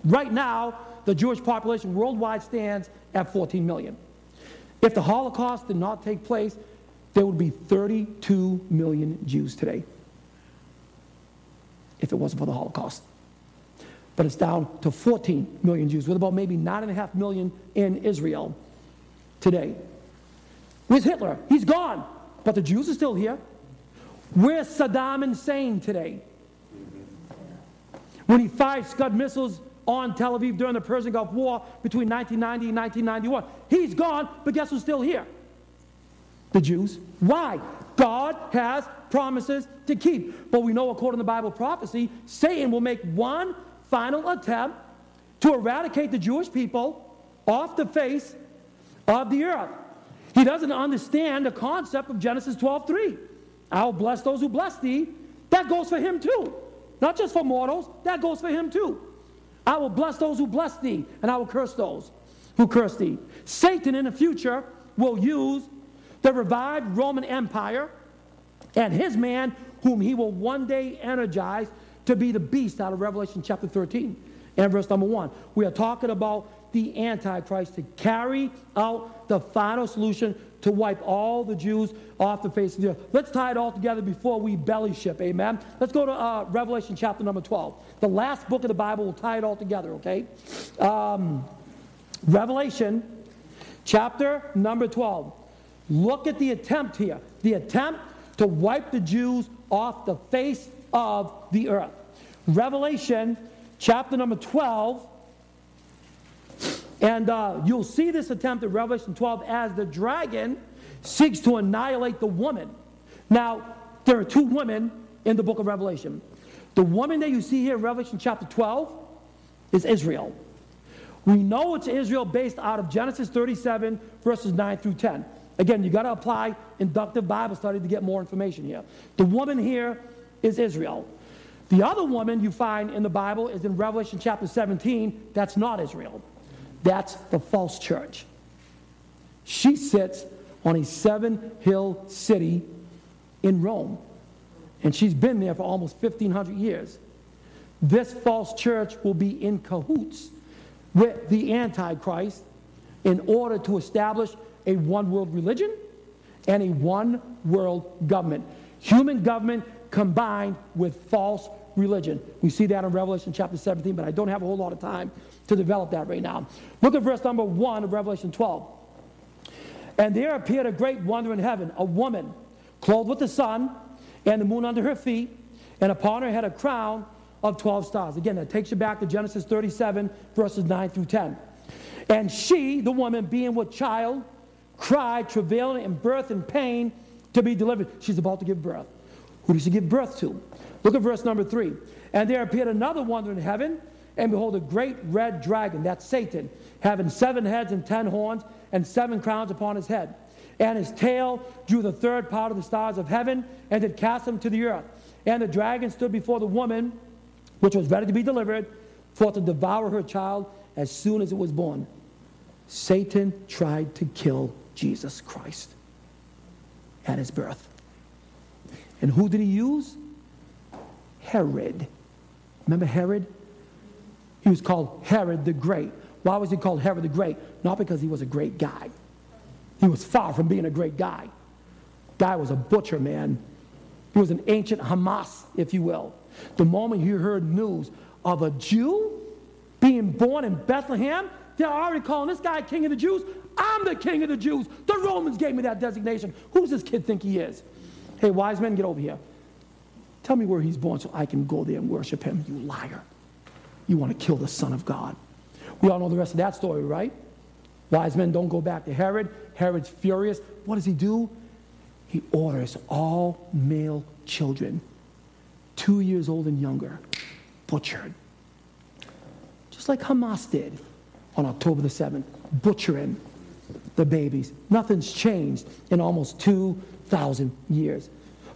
S2: Right now, the Jewish population worldwide stands at 14 million. If the Holocaust did not take place, there would be 32 million Jews today. If it wasn't for the Holocaust. But it's down to 14 million Jews, with about maybe 9.5 million in Israel today. Where's Hitler? He's gone. But the Jews are still here. Where's Saddam Hussein today? When he fired Scud missiles on Tel Aviv during the Persian Gulf War between 1990 and 1991. He's gone, but guess who's still here? The Jews. Why? God has promises to keep. But we know, according to Bible prophecy, Satan will make one final attempt to eradicate the Jewish people off the face of the earth. He doesn't understand the concept of Genesis 12:3. I'll bless those who bless thee. That goes for him too. Not just for mortals, that goes for him too. I will bless those who bless thee, and I will curse those who curse thee. Satan in the future will use the revived Roman Empire and his man, whom he will one day energize to be the beast out of Revelation chapter 13 and verse number 1. We are talking about the Antichrist to carry out the final solution to wipe all the Jews off the face of the earth. Let's tie it all together before we belly ship, amen? Let's go to uh, Revelation chapter number 12. The last book of the Bible will tie it all together, okay? Um, Revelation chapter number 12. Look at the attempt here. The attempt to wipe the Jews off the face of the earth. Revelation chapter number 12 and uh, you'll see this attempt at Revelation 12 as the dragon seeks to annihilate the woman. Now, there are two women in the book of Revelation. The woman that you see here in Revelation chapter 12 is Israel. We know it's Israel based out of Genesis 37, verses 9 through 10. Again, you got to apply inductive Bible study to get more information here. The woman here is Israel. The other woman you find in the Bible is in Revelation chapter 17. That's not Israel. That's the false church. She sits on a seven hill city in Rome, and she's been there for almost 1,500 years. This false church will be in cahoots with the Antichrist in order to establish a one world religion and a one world government. Human government combined with false religion. We see that in Revelation chapter 17, but I don't have a whole lot of time to develop that right now. Look at verse number 1 of Revelation 12. And there appeared a great wonder in heaven, a woman clothed with the sun and the moon under her feet, and upon her head a crown of 12 stars. Again, that takes you back to Genesis 37, verses 9 through 10. And she, the woman, being with child, cried, travailing in birth and pain to be delivered. She's about to give birth. Who does she give birth to? Look at verse number 3. And there appeared another wonder in heaven, and behold, a great red dragon, that's Satan, having seven heads and ten horns, and seven crowns upon his head. And his tail drew the third part of the stars of heaven, and did cast them to the earth. And the dragon stood before the woman, which was ready to be delivered, for to devour her child as soon as it was born. Satan tried to kill Jesus Christ at his birth. And who did he use? Herod. Remember Herod? He was called Herod the Great. Why was he called Herod the Great? Not because he was a great guy. He was far from being a great guy. Guy was a butcher, man. He was an ancient Hamas, if you will. The moment he heard news of a Jew being born in Bethlehem, they're already calling this guy king of the Jews. I'm the king of the Jews. The Romans gave me that designation. Who's this kid think he is? Hey, wise men, get over here. Tell me where he's born so I can go there and worship him. You liar. You want to kill the Son of God. We all know the rest of that story, right? Wise men don't go back to Herod. Herod's furious. What does he do? He orders all male children, two years old and younger, butchered. Just like Hamas did on October the 7th, butchering the babies. Nothing's changed in almost 2,000 years.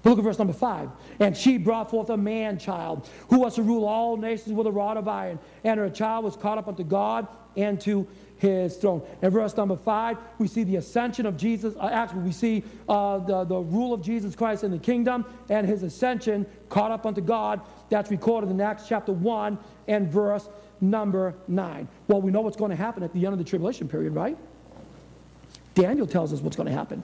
S2: Look at verse number 5. And she brought forth a man child who was to rule all nations with a rod of iron. And her child was caught up unto God and to his throne. In verse number 5, we see the ascension of Jesus. Uh, actually, we see uh, the, the rule of Jesus Christ in the kingdom and his ascension caught up unto God. That's recorded in Acts chapter 1 and verse number 9. Well, we know what's going to happen at the end of the tribulation period, right? Daniel tells us what's going to happen.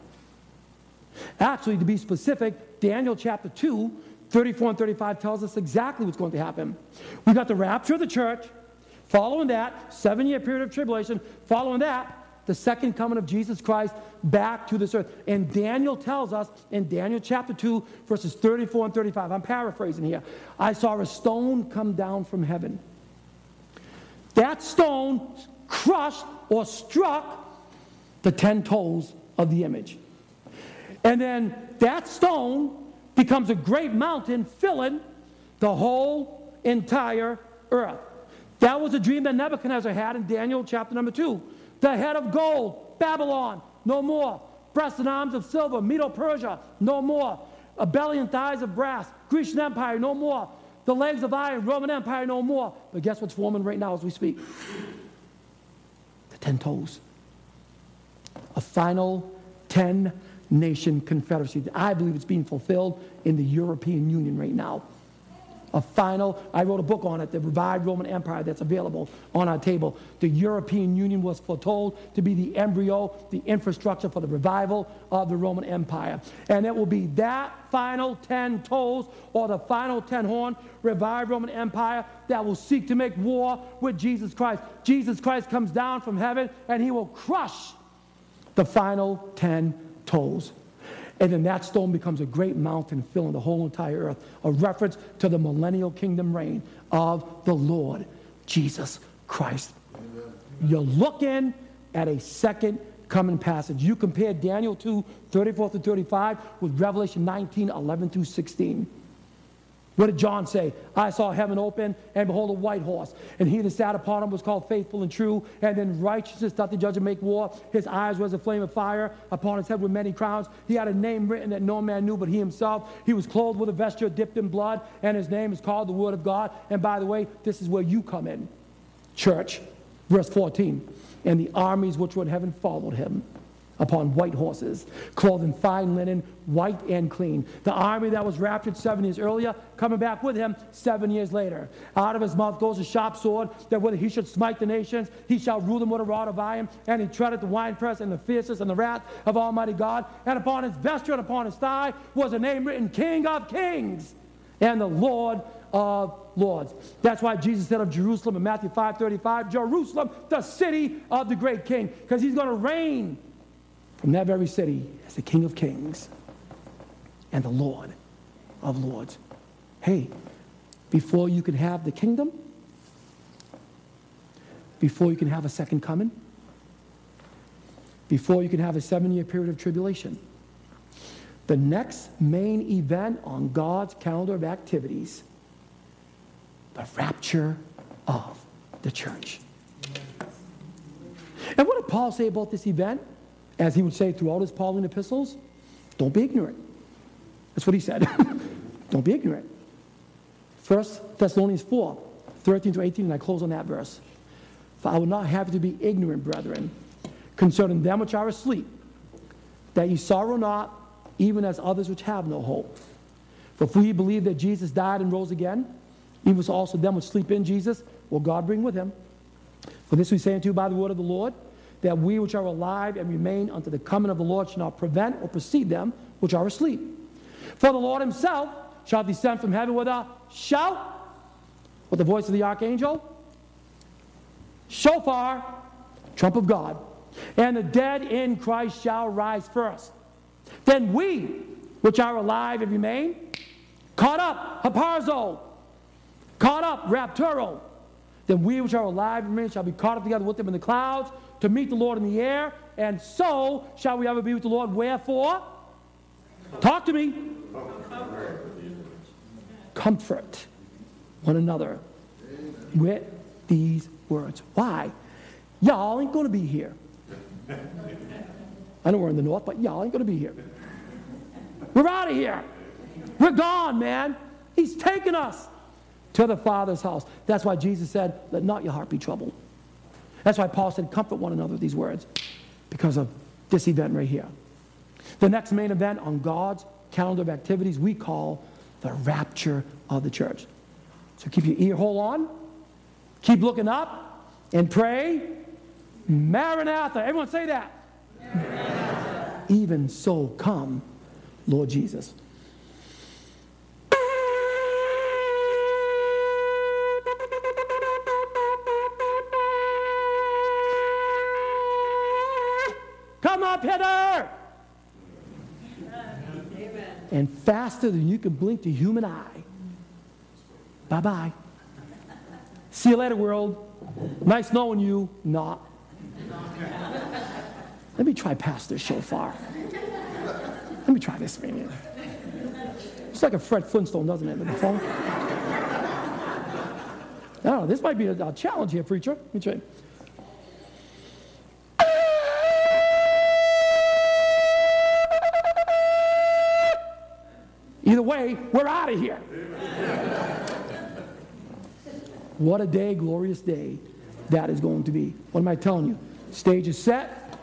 S2: Actually, to be specific, Daniel chapter 2, 34 and 35 tells us exactly what's going to happen. We got the rapture of the church. Following that, seven year period of tribulation. Following that, the second coming of Jesus Christ back to this earth. And Daniel tells us in Daniel chapter 2, verses 34 and 35, I'm paraphrasing here. I saw a stone come down from heaven that stone crushed or struck the 10 toes of the image. And then that stone becomes a great mountain filling the whole entire earth. That was a dream that Nebuchadnezzar had in Daniel chapter number 2. The head of gold, Babylon, no more. Breast and arms of silver, Medo Persia, no more. A belly and thighs of brass, Grecian Empire, no more the legs of iron, Roman Empire no more. But guess what's forming right now as we speak? The 10 toes. A final 10 nation confederacy. I believe it's being fulfilled in the European Union right now a final, I wrote a book on it, the revived Roman Empire that's available on our table. The European Union was foretold to be the embryo, the infrastructure for the revival of the Roman Empire. And it will be that final 10 toes or the final 10 horn revived Roman Empire that will seek to make war with Jesus Christ. Jesus Christ comes down from heaven and he will crush the final 10 toes. And then that stone becomes a great mountain filling the whole entire earth, a reference to the millennial kingdom reign of the Lord Jesus Christ. Amen. You're looking at a second coming passage. You compare Daniel 2, 34 to 35 with Revelation 19, 11 through 16. What did John say? I saw heaven open, and behold, a white horse. And he that sat upon him was called faithful and true. And in righteousness doth the judge make war. His eyes was a flame of fire. Upon his head were many crowns. He had a name written that no man knew but he himself. He was clothed with a vesture dipped in blood, and his name is called the Word of God. And by the way, this is where you come in, church. Verse 14. And the armies which were in heaven followed him. Upon white horses, clothed in fine linen, white and clean. The army that was raptured seven years earlier, coming back with him seven years later. Out of his mouth goes a sharp sword, that whether he should smite the nations, he shall rule them with a rod of iron, and he treadeth the winepress and the fierceness and the wrath of Almighty God. And upon his vesture and upon his thigh was a name written, King of Kings and the Lord of lords. That's why Jesus said of Jerusalem in Matthew 5:35, Jerusalem, the city of the great king, because he's going to reign from that very city as the King of Kings and the Lord of Lords. Hey, before you can have the kingdom, before you can have a second coming, before you can have a seven year period of tribulation, the next main event on God's calendar of activities, the rapture of the church. And what did Paul say about this event? As he would say throughout his Pauline epistles, don't be ignorant. That's what he said. *laughs* don't be ignorant. 1 Thessalonians 4, 13 to 18, and I close on that verse. For I would not have you to be ignorant, brethren, concerning them which are asleep, that ye sorrow not, even as others which have no hope. For if we believe that Jesus died and rose again, even so also them which sleep in Jesus will God bring with him. For this we say unto you by the word of the Lord, that we which are alive and remain unto the coming of the Lord shall not prevent or precede them which are asleep. For the Lord himself shall descend from heaven with a shout, with the voice of the archangel, shofar, trump of God, and the dead in Christ shall rise first. Then we, which are alive and remain, caught up, harpazo, caught up, rapturo. Then we which are alive and remain shall be caught up together with them in the clouds to meet the Lord in the air, and so shall we ever be with the Lord. Wherefore? Talk to me. Comfort one another with these words. Why? Y'all ain't going to be here. I know we're in the north, but y'all ain't going to be here. We're out of here. We're gone, man. He's taken us to the Father's house. That's why Jesus said, Let not your heart be troubled. That's why Paul said, comfort one another with these words, because of this event right here. The next main event on God's calendar of activities we call the rapture of the church. So keep your ear hole on, keep looking up, and pray. Maranatha. Everyone say that. Maranatha. Even so, come, Lord Jesus. And faster than you can blink the human eye. Bye bye. See you later, world. Nice knowing you. Not. Let me try Pastor Shofar. Let me try this man. It's like a Fred Flintstone, doesn't it, the phone? I don't know. This might be a, a challenge here, preacher. Let me try. Either way, we're out of here. what a day, glorious day that is going to be. What am I telling you? Stage is set.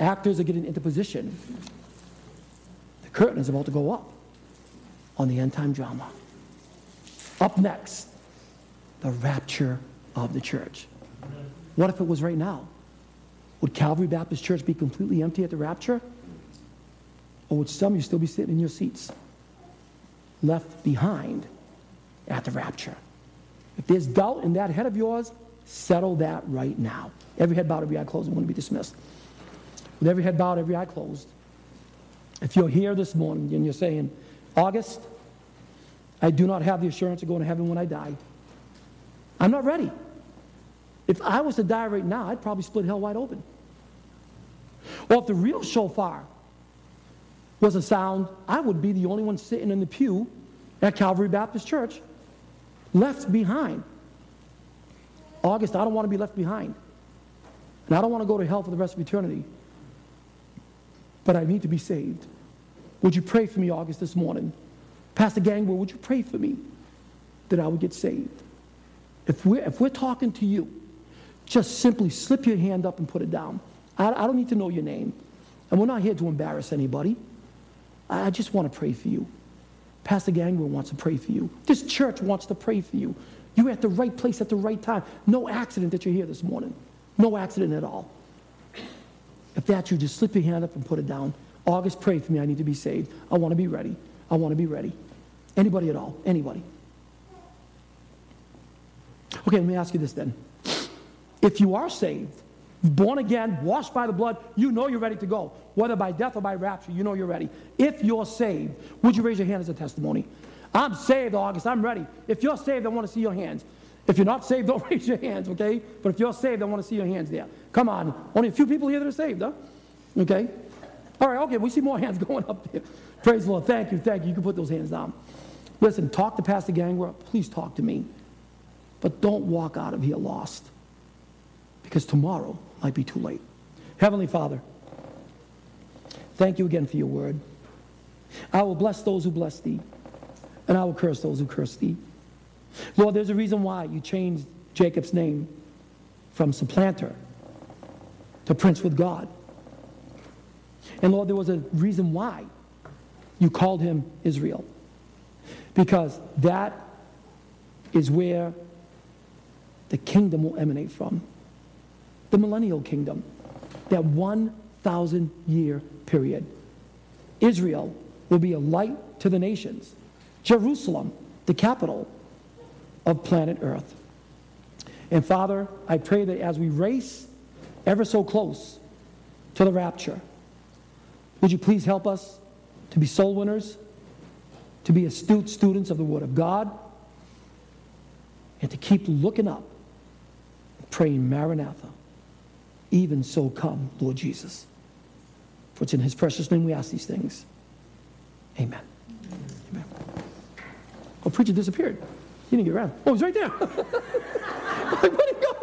S2: Actors are getting into position. The curtain is about to go up on the end time drama. Up next, the rapture of the church. What if it was right now? Would Calvary Baptist Church be completely empty at the rapture? Or would some of you still be sitting in your seats, left behind at the rapture? If there's doubt in that head of yours, settle that right now. Every head bowed, every eye closed, and want to be dismissed. With every head bowed, every eye closed. If you're here this morning and you're saying, August, I do not have the assurance of going to heaven when I die. I'm not ready. If I was to die right now, I'd probably split hell wide open. Or if the real shofar was a sound, I would be the only one sitting in the pew at Calvary Baptist Church, left behind. August, I don't want to be left behind. And I don't want to go to hell for the rest of eternity. But I need to be saved. Would you pray for me, August, this morning? Pastor Gangwell, would you pray for me that I would get saved? If we're, if we're talking to you, just simply slip your hand up and put it down. I, I don't need to know your name. And we're not here to embarrass anybody. I, just want to pray for you. Pastor Gangwell wants to pray for you. This church wants to pray for you. You're at the right place at the right time. No accident that you're here this morning. No accident at all. If that's you, just slip your hand up and put it down. August, pray for me. I need to be saved. I want to be ready. I want to be ready. Anybody at all? Anybody? Okay, let me ask you this then. If you are saved, born again, washed by the blood, you know you're ready to go. Whether by death or by rapture, you know you're ready. If you're saved, would you raise your hand as a testimony? I'm saved, August. I'm ready. If you're saved, I want to see your hands. If you're not saved, *laughs* don't raise your hands, okay? But if you're saved, I want to see your hands there. Come on. Only a few people here that are saved, huh? Okay? All right, okay, we see more hands *laughs* going up there. Praise the Lord. Thank you, thank you. You can put those hands down. Listen, talk to Pastor Gangwer. Please talk to me. But don't walk out of here lost because tomorrow might be too late. Heavenly Father, thank you again for your word. I will bless those who bless thee, and I will curse those who curse thee. Lord, there's a reason why you changed Jacob's name from supplanter to prince with God. And Lord, there was a reason why you called him Israel. Because that is where the kingdom will emanate from. The millennial kingdom, that 1,000 year period. Israel will be a light to the nations. Jerusalem, the capital of planet Earth. And Father, I pray that as we race ever so close to the rapture, would you please help us to be soul winners, to be astute students of the Word of God, and to keep looking up, praying, Maranatha, even so come, Lord Jesus. For it's in His precious name we ask these things. Amen. Amen. Oh, preacher disappeared. He didn't get around. Oh, he's right there. *laughs* like, Where'd he go?